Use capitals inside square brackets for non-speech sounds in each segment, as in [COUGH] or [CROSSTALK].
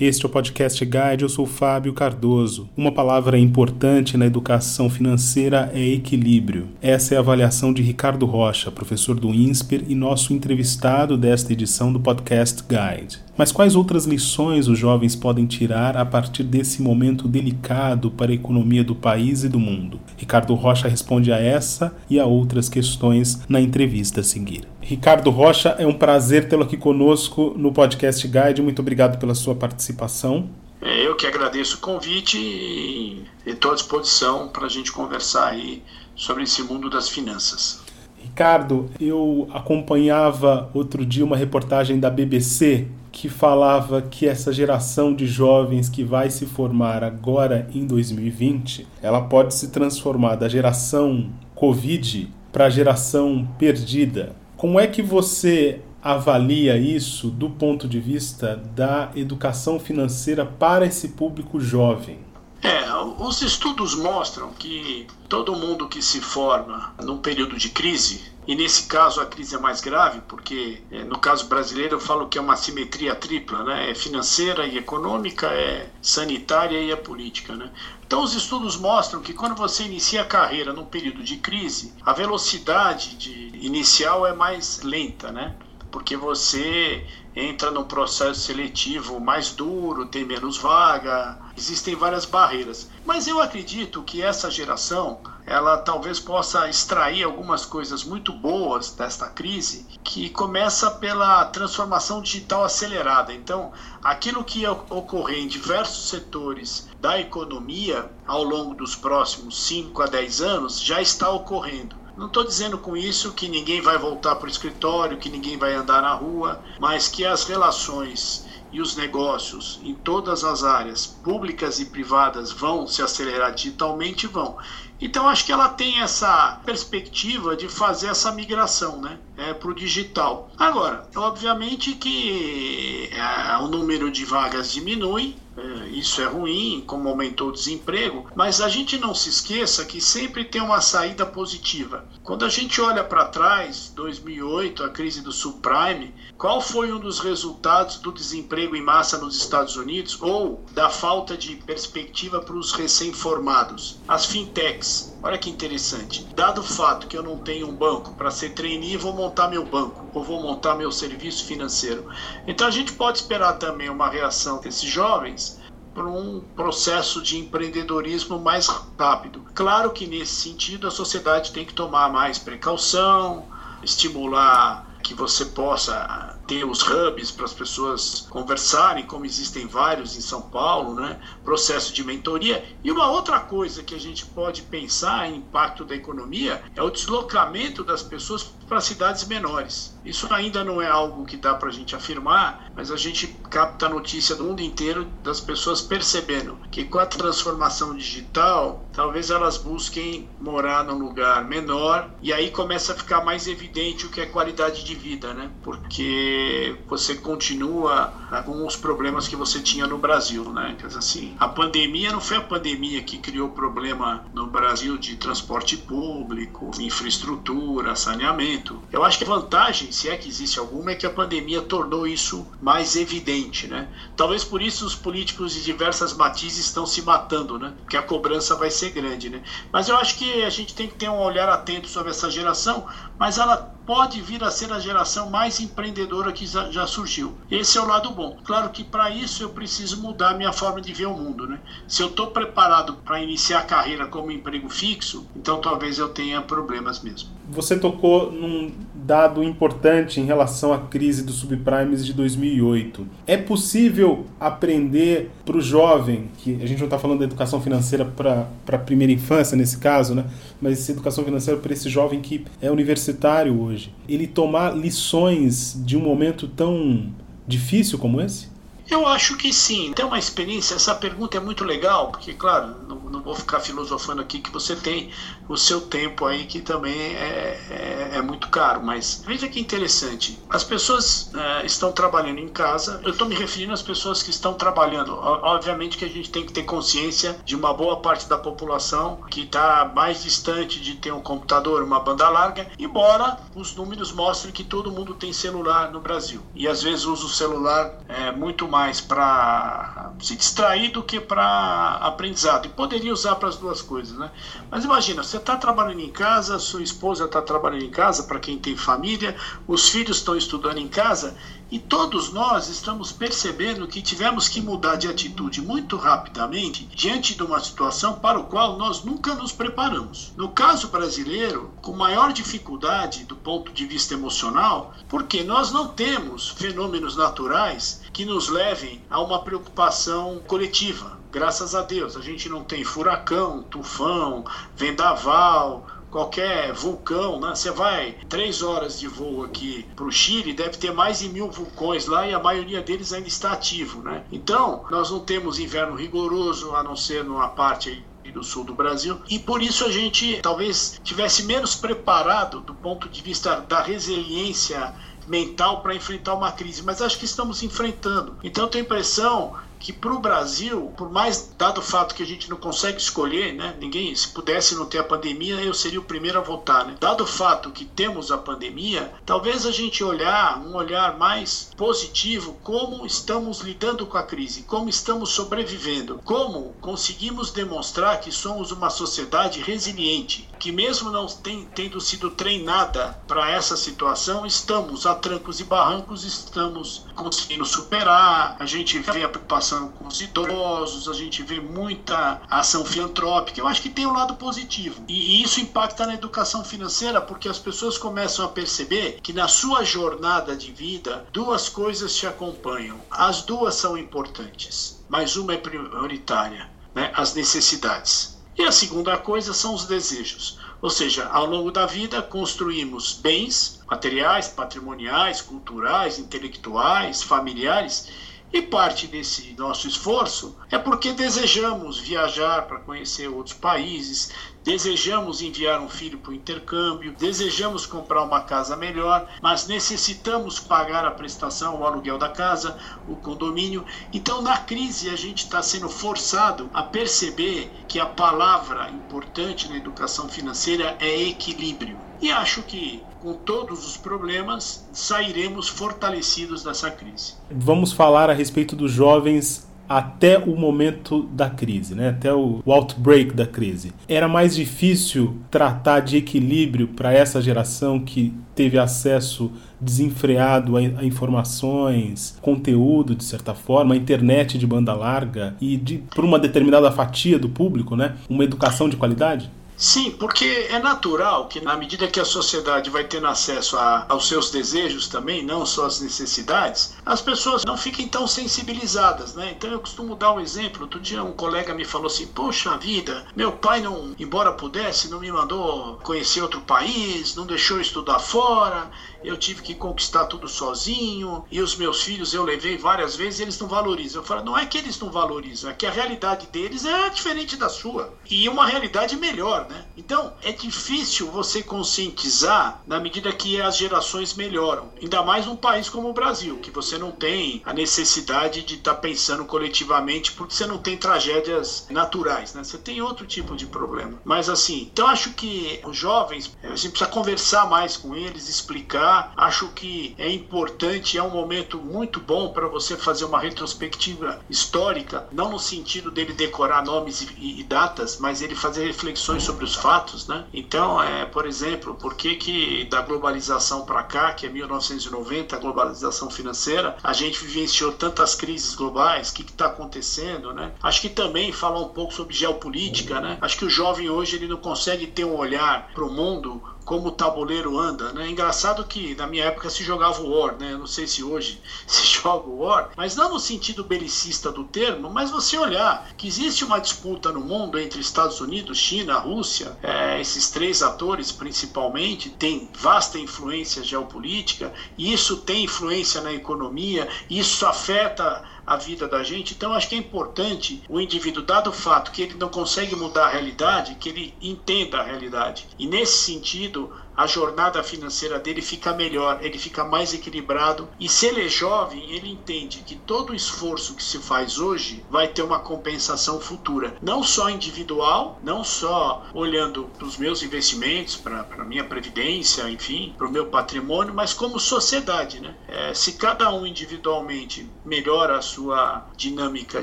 Este é o Podcast Guide, eu sou Fábio Cardoso. Uma palavra importante na educação financeira é equilíbrio. Essa é a avaliação de Ricardo Rocha, professor do INSPER e nosso entrevistado desta edição do Podcast Guide. Mas quais outras lições os jovens podem tirar a partir desse momento delicado para a economia do país e do mundo? Ricardo Rocha responde a essa e a outras questões na entrevista a seguir. Ricardo Rocha, é um prazer tê-lo aqui conosco no Podcast Guide. Muito obrigado pela sua participação. É, eu que agradeço o convite e estou à disposição para a gente conversar aí sobre esse mundo das finanças. Ricardo, eu acompanhava outro dia uma reportagem da BBC que falava que essa geração de jovens que vai se formar agora em 2020, ela pode se transformar da geração Covid para a geração perdida. Como é que você avalia isso do ponto de vista da educação financeira para esse público jovem? É, os estudos mostram que todo mundo que se forma num período de crise, e nesse caso a crise é mais grave, porque é, no caso brasileiro eu falo que é uma simetria tripla, né? É financeira e econômica, é sanitária e é política, né? Então, os estudos mostram que quando você inicia a carreira num período de crise, a velocidade de inicial é mais lenta, né? Porque você entra num processo seletivo mais duro, tem menos vaga, existem várias barreiras. Mas eu acredito que essa geração, ela talvez possa extrair algumas coisas muito boas desta crise, que começa pela transformação digital acelerada. Então, aquilo que ocorrer em diversos setores da economia ao longo dos próximos 5 a 10 anos já está ocorrendo. Não estou dizendo com isso que ninguém vai voltar para o escritório, que ninguém vai andar na rua, mas que as relações e os negócios em todas as áreas, públicas e privadas, vão se acelerar digitalmente, vão. Então acho que ela tem essa perspectiva de fazer essa migração, né, é, para o digital. Agora, obviamente que é, o número de vagas diminui, é, isso é ruim, como aumentou o desemprego, mas a gente não se esqueça que sempre tem uma saída positiva. Quando a gente olha para trás, 2008, a crise do subprime, qual foi um dos resultados do desemprego em massa nos Estados Unidos ou da falta de perspectiva para os recém-formados? As fintechs. Olha que interessante. Dado o fato que eu não tenho um banco para ser trainee, vou montar meu banco ou vou montar meu serviço financeiro. Então a gente pode esperar também uma reação desses jovens para um processo de empreendedorismo mais rápido. Claro que nesse sentido a sociedade tem que tomar mais precaução, estimular que você possa ter os hubs para as pessoas conversarem, como existem vários em São Paulo, né? processo de mentoria. E uma outra coisa que a gente pode pensar em impacto da economia é o deslocamento das pessoas para cidades menores. Isso ainda não é algo que dá para a gente afirmar, mas a gente capta a notícia do mundo inteiro das pessoas percebendo que com a transformação digital, talvez elas busquem morar num lugar menor e aí começa a ficar mais evidente o que é qualidade de vida, né? Porque você continua né, com os problemas que você tinha no Brasil, né? Quer dizer, assim, a pandemia não foi a pandemia que criou problema no Brasil de transporte público, infraestrutura, saneamento. Eu acho que a vantagem, se é que existe alguma, é que a pandemia tornou isso mais evidente, né? Talvez por isso os políticos de diversas matizes estão se matando, né? Porque a cobrança vai ser grande, né? Mas eu acho que a gente tem que ter um olhar atento sobre essa geração, mas ela pode vir a ser a geração mais empreendedora que já surgiu. Esse é o lado bom. Claro que para isso eu preciso mudar a minha forma de ver o mundo. Né? Se eu estou preparado para iniciar a carreira como emprego fixo, então talvez eu tenha problemas mesmo. Você tocou num dado importante em relação à crise dos subprimes de 2008. É possível aprender para o jovem, que a gente não está falando da educação financeira para a primeira infância nesse caso, né? mas educação financeira para esse jovem que é universitário hoje, ele tomar lições de um momento tão difícil como esse? Eu acho que sim. Tem uma experiência, essa pergunta é muito legal, porque, claro, não, não, vou ficar filosofando aqui que você tem o seu tempo aí que também é, é, é muito caro, mas veja que interessante. As pessoas é, estão trabalhando em casa, eu estou me referindo às pessoas que estão trabalhando. Obviamente que a gente tem que ter consciência de uma boa parte da população que está mais distante de ter um computador, uma banda larga, embora os números mostrem que todo mundo tem celular no Brasil. E às vezes usa o celular é, muito mais para se distrair do que para aprendizado. E poderia usar para as duas coisas, né? Mas imagina, você está trabalhando em casa, sua esposa está trabalhando em casa, para quem tem família, os filhos estão estudando em casa, e todos nós estamos percebendo que tivemos que mudar de atitude muito rapidamente diante de uma situação para o qual nós nunca nos preparamos. No caso brasileiro, com maior dificuldade do ponto de vista emocional, porque nós não temos fenômenos naturais que nos levem a uma preocupação coletiva. Graças a Deus, a gente não tem furacão, tufão, vendaval, qualquer vulcão, né? Você vai três horas de voo aqui para o Chile, deve ter mais de mil vulcões lá e a maioria deles ainda está ativo, né? Então, nós não temos inverno rigoroso, a não ser numa parte do sul do Brasil, e por isso a gente talvez tivesse menos preparado do ponto de vista da resiliência mental para enfrentar uma crise, mas acho que estamos enfrentando. Então tenho a impressão que para o Brasil, por mais dado o fato que a gente não consegue escolher, né? Ninguém, se pudesse não ter a pandemia, eu seria o primeiro a votar, né? Dado o fato que temos a pandemia, talvez a gente olhar um olhar mais positivo como estamos lidando com a crise, como estamos sobrevivendo, como conseguimos demonstrar que somos uma sociedade resiliente, que mesmo não tem, tendo sido treinada para essa situação, estamos a trancos e barrancos, estamos conseguindo superar. A gente vê a preocupação com os idosos, a gente vê muita ação filantrópica. Eu acho que tem um lado positivo. E, isso impacta na educação financeira porque as pessoas começam a perceber que na sua jornada de vida, duas coisas te acompanham. As duas são importantes, mas uma é prioritária, né? as necessidades. E a segunda coisa são os desejos. Ou seja, ao longo da vida construímos bens materiais, patrimoniais, culturais, intelectuais, familiares e parte desse nosso esforço é porque desejamos viajar para conhecer outros países, desejamos enviar um filho para o intercâmbio, desejamos comprar uma casa melhor, mas necessitamos pagar a prestação, o aluguel da casa, o condomínio. Então, na crise, a gente está sendo forçado a perceber que a palavra importante na educação financeira é equilíbrio. E acho que com todos os problemas, sairemos fortalecidos dessa crise. Vamos falar a respeito dos jovens até o momento da crise, né? até o, o outbreak da crise. Era mais difícil tratar de equilíbrio para essa geração que teve acesso desenfreado a, a, informações, conteúdo de certa forma, a internet de banda larga e de, por uma determinada fatia do público, né? uma educação de qualidade? Sim, porque é natural que na medida que a sociedade vai tendo acesso a, aos seus desejos também, não só as necessidades, as pessoas não fiquem tão sensibilizadas, né? Então eu costumo dar um exemplo. Outro dia um colega me falou assim: "Poxa vida, meu pai não, embora pudesse, não me mandou conhecer outro país, não deixou eu estudar fora, eu tive que conquistar tudo sozinho, e os meus filhos eu levei várias vezes, eles não valorizam". Eu falo: "Não é que eles não valorizam, é que a realidade deles é diferente da sua, e uma realidade melhor, né? Então, é difícil você conscientizar na medida que as gerações melhoram. Ainda mais num país como o Brasil, que você não tem a necessidade de estar tá pensando coletivamente porque você não tem tragédias naturais, né? Você tem outro tipo de problema. Mas assim, então acho que os jovens, a gente precisa conversar mais com eles, explicar. Acho que é importante, é um momento muito bom para você fazer uma retrospectiva histórica, não no sentido dele decorar nomes e, e datas, mas ele fazer reflexões sobre sobre os fatos, né? Então, é, por exemplo, por que que da globalização para cá, que é 1990, a globalização financeira, a gente vivenciou tantas crises globais? O que está acontecendo, né? Acho que também falar um pouco sobre geopolítica, né? Acho que o jovem hoje ele não consegue ter um olhar para o mundo como o tabuleiro anda, né? Engraçado que na minha época se jogava War, né? Não sei se hoje [LAUGHS] se joga War, mas não no sentido belicista do termo, mas você olhar que existe uma disputa no mundo entre Estados Unidos, China, Rússia, é, esses três atores principalmente têm vasta influência geopolítica, e isso tem influência na economia, isso afeta a vida da gente. Então, acho que é importante o indivíduo, dado o fato que ele não consegue mudar a realidade, que ele entenda a realidade. E nesse sentido, a jornada financeira dele fica melhor, ele fica mais equilibrado. E se ele é jovem, ele entende que todo o esforço que se faz hoje vai ter uma compensação futura. Não só individual, não só olhando para os meus investimentos, para a minha previdência, enfim, para o meu patrimônio, mas como sociedade. Né? É, se cada um individualmente melhora a sua dinâmica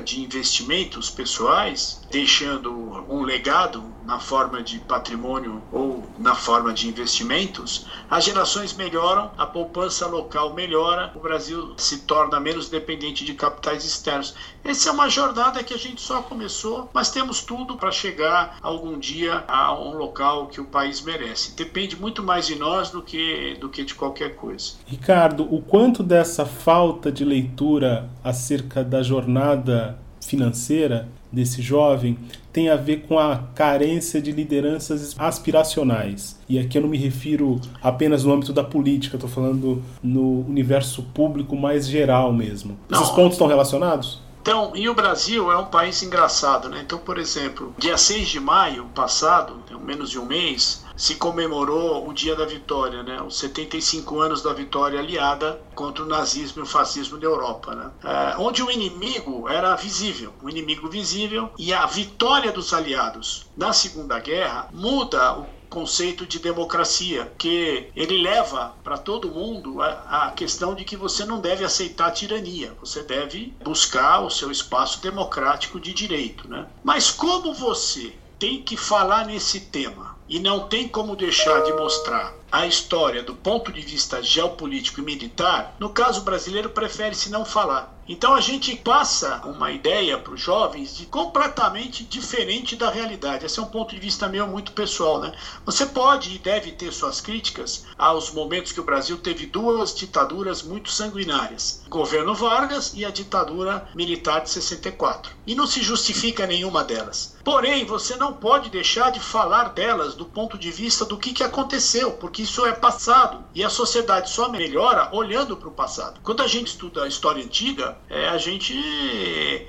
de investimentos pessoais, deixando um legado na forma de patrimônio ou na forma de investimentos, as gerações melhoram, a poupança local melhora, o Brasil se torna menos dependente de capitais externos. Essa é uma jornada que a gente só começou, mas temos tudo para chegar algum dia a um local que o país merece. Depende muito mais de nós do que, do que de qualquer coisa. Ricardo, o quanto dessa falta de leitura acerca da jornada financeira desse jovem tem a ver com a carência de lideranças aspiracionais. E aqui eu não me refiro apenas no âmbito da política, estou falando no universo público mais geral mesmo. Não. Esses pontos estão relacionados? Então, e o Brasil é um país engraçado, né? Então, por exemplo, dia 6 de maio passado, menos de um mês, se comemorou o Dia da Vitória, né? Os 75 anos da vitória aliada contra o nazismo e o fascismo na Europa, né? É, onde o inimigo era visível, o inimigo visível, e a vitória dos aliados na Segunda Guerra muda o conceito de democracia, que ele leva para todo mundo a, a, questão de que você não deve aceitar tirania, você deve buscar o seu espaço democrático de direito. Né? Mas como você tem que falar nesse tema e não tem como deixar de mostrar a história do ponto de vista geopolítico e militar, no caso brasileiro prefere-se não falar. Então a gente passa uma ideia para os jovens de completamente diferente da realidade. Esse é um ponto de vista meu muito pessoal, né? Você pode e deve ter suas críticas aos momentos que o Brasil teve duas ditaduras muito sanguinárias: o governo Vargas e a ditadura militar de 64. E não se justifica nenhuma delas. Porém, você não pode deixar de falar delas do ponto de vista do que, que aconteceu, porque isso é passado e a sociedade só melhora olhando para o passado. Quando a gente estuda a história antiga, é, a gente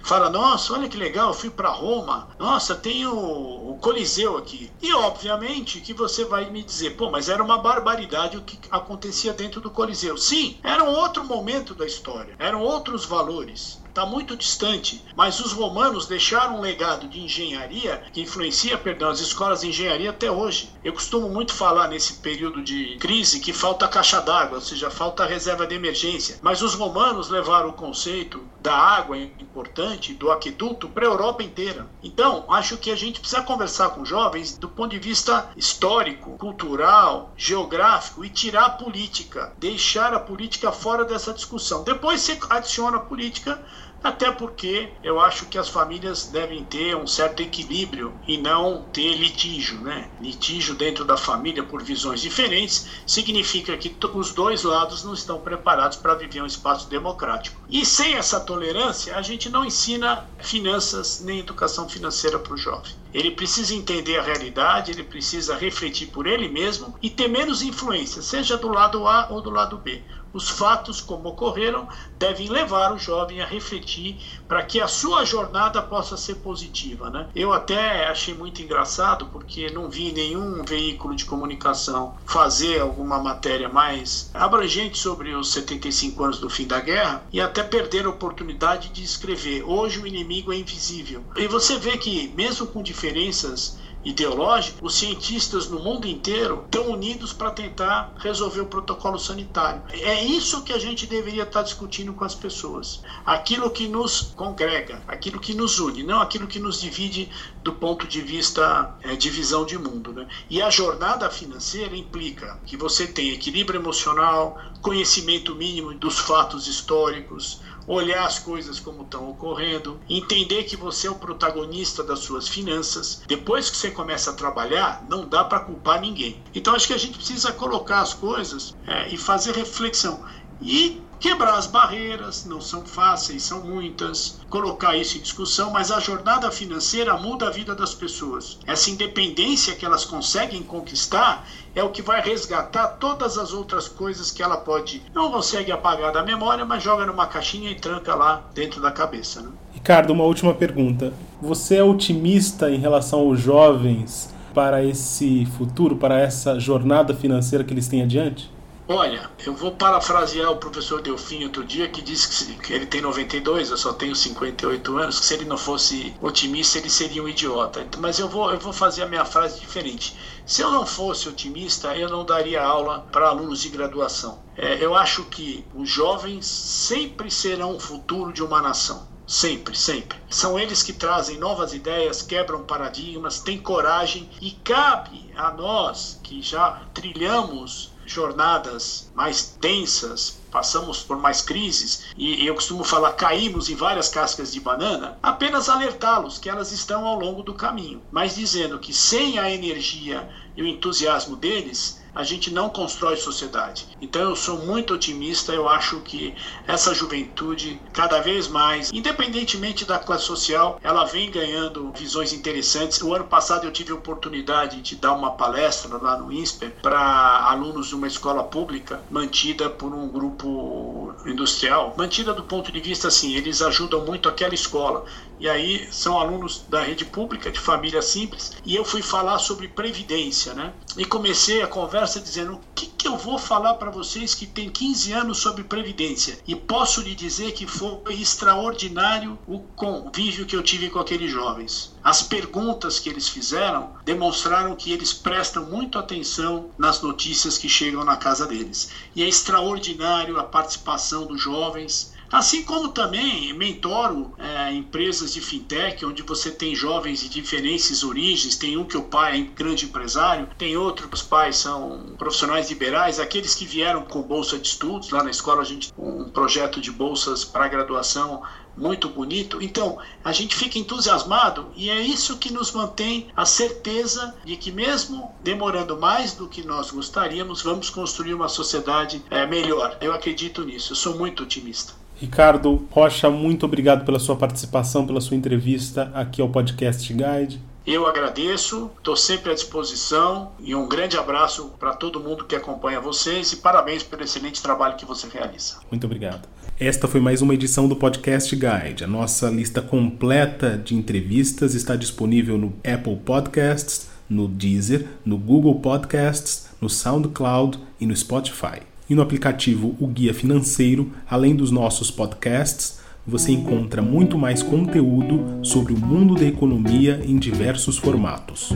fala: nossa, olha que legal, fui para Roma, nossa, tem o, o, Coliseu aqui. E obviamente que você vai me dizer: pô, mas era uma barbaridade o que acontecia dentro do Coliseu. Sim, era um outro momento da história, eram outros valores está muito distante, mas os romanos deixaram um legado de engenharia que influencia, perdão, as escolas de engenharia até hoje. Eu costumo muito falar nesse período de crise que falta caixa d'água, ou seja, falta reserva de emergência. Mas os romanos levaram o conceito da água importante, do aqueduto, para a Europa inteira. Então, acho que a gente precisa conversar com jovens do ponto de vista histórico, cultural, geográfico e tirar a política, deixar a política fora dessa discussão. Depois você adiciona a política até porque eu acho que as famílias devem ter um certo equilíbrio e não ter litígio, né? Litígio dentro da família por visões diferentes significa que os dois lados não estão preparados para viver um espaço democrático. E sem essa tolerância, a gente não ensina finanças nem educação financeira para o jovem. Ele precisa entender a realidade, ele precisa refletir por ele mesmo e ter menos influência, seja do lado A ou do lado B os fatos como ocorreram devem levar o jovem a refletir para que a sua jornada possa ser positiva. Né? Eu até achei muito engraçado porque não vi nenhum veículo de comunicação fazer alguma matéria mais abrangente sobre os 75 anos do fim da guerra e até perder a oportunidade de escrever hoje o inimigo é invisível. E você vê que mesmo com diferenças ideológico, os cientistas no mundo inteiro estão unidos para tentar resolver o protocolo sanitário. É isso que a gente deveria estar discutindo com as pessoas. Aquilo que nos congrega, aquilo que nos une, não aquilo que nos divide do ponto de vista é, de visão de mundo. Né? E a jornada financeira implica que você tem equilíbrio emocional, conhecimento mínimo dos fatos históricos, olhar as coisas como estão ocorrendo, entender que você é o protagonista das suas finanças. Depois que você começa a trabalhar, não dá para culpar ninguém. Então acho que a gente precisa colocar as coisas é, e fazer reflexão. E quebrar as barreiras, não são fáceis, são muitas, colocar isso em discussão, mas a jornada financeira muda a vida das pessoas. Essa independência que elas conseguem conquistar é o que vai resgatar todas as outras coisas que ela pode não consegue apagar da memória, mas joga numa caixinha e tranca lá dentro da cabeça. Né? Ricardo, uma última pergunta. Você é otimista em relação aos jovens para esse futuro, para essa jornada financeira que eles têm adiante? Olha, eu vou parafrasear o professor Delfim outro dia que disse que ele tem 92, eu só tenho 58 anos, que se ele não fosse otimista ele seria um idiota. Mas eu vou, eu vou fazer a minha frase diferente. Se eu não fosse otimista, eu não daria aula para alunos de graduação. É, eu acho que os jovens sempre serão o futuro de uma nação. Sempre, sempre. São eles que trazem novas ideias, quebram paradigmas, têm coragem e cabe a nós que já trilhamos jornadas mais tensas, passamos por mais crises, e eu costumo falar caímos em várias cascas de banana, apenas alertá-los que elas estão ao longo do caminho, mas dizendo que sem a energia e o entusiasmo deles, a gente não constrói sociedade. Então eu sou muito otimista, eu acho que essa juventude, cada vez mais, independentemente da classe social, ela vem ganhando visões interessantes. O ano passado eu tive a oportunidade de dar uma palestra lá no INSPER para alunos de uma escola pública mantida por um grupo industrial, mantida do ponto de vista assim, eles ajudam muito aquela escola. E aí são alunos da rede pública, de família simples, e eu fui falar sobre previdência, né? E comecei a conversa dizendo: o que, que eu vou falar para vocês que tem 15 anos sobre previdência? E posso lhe dizer que foi extraordinário o convívio que eu tive com aqueles jovens. As perguntas que eles fizeram demonstraram que eles prestam muito atenção nas notícias que chegam na casa deles. E é extraordinário a participação dos jovens Assim como também mentoro é, empresas de fintech, onde você tem jovens de diferentes origens. Tem um que o pai é grande empresário, tem outro que os pais são profissionais liberais, aqueles que vieram com bolsa de estudos. Lá na escola a gente um projeto de bolsas para graduação muito bonito. Então, a gente fica entusiasmado e é isso que nos mantém a certeza de que, mesmo demorando mais do que nós gostaríamos, vamos construir uma sociedade é, melhor. Eu acredito nisso, eu sou muito otimista. Ricardo Rocha, muito obrigado pela sua participação, pela sua entrevista aqui ao Podcast Guide. Eu agradeço, estou sempre à disposição e um grande abraço para todo mundo que acompanha vocês e parabéns pelo excelente trabalho que você realiza. Muito obrigado. Esta foi mais uma edição do Podcast Guide. A nossa lista completa de entrevistas está disponível no Apple Podcasts, no Deezer, no Google Podcasts, no SoundCloud e no Spotify. E no aplicativo O Guia Financeiro, além dos nossos podcasts, você encontra muito mais conteúdo sobre o mundo da economia em diversos formatos.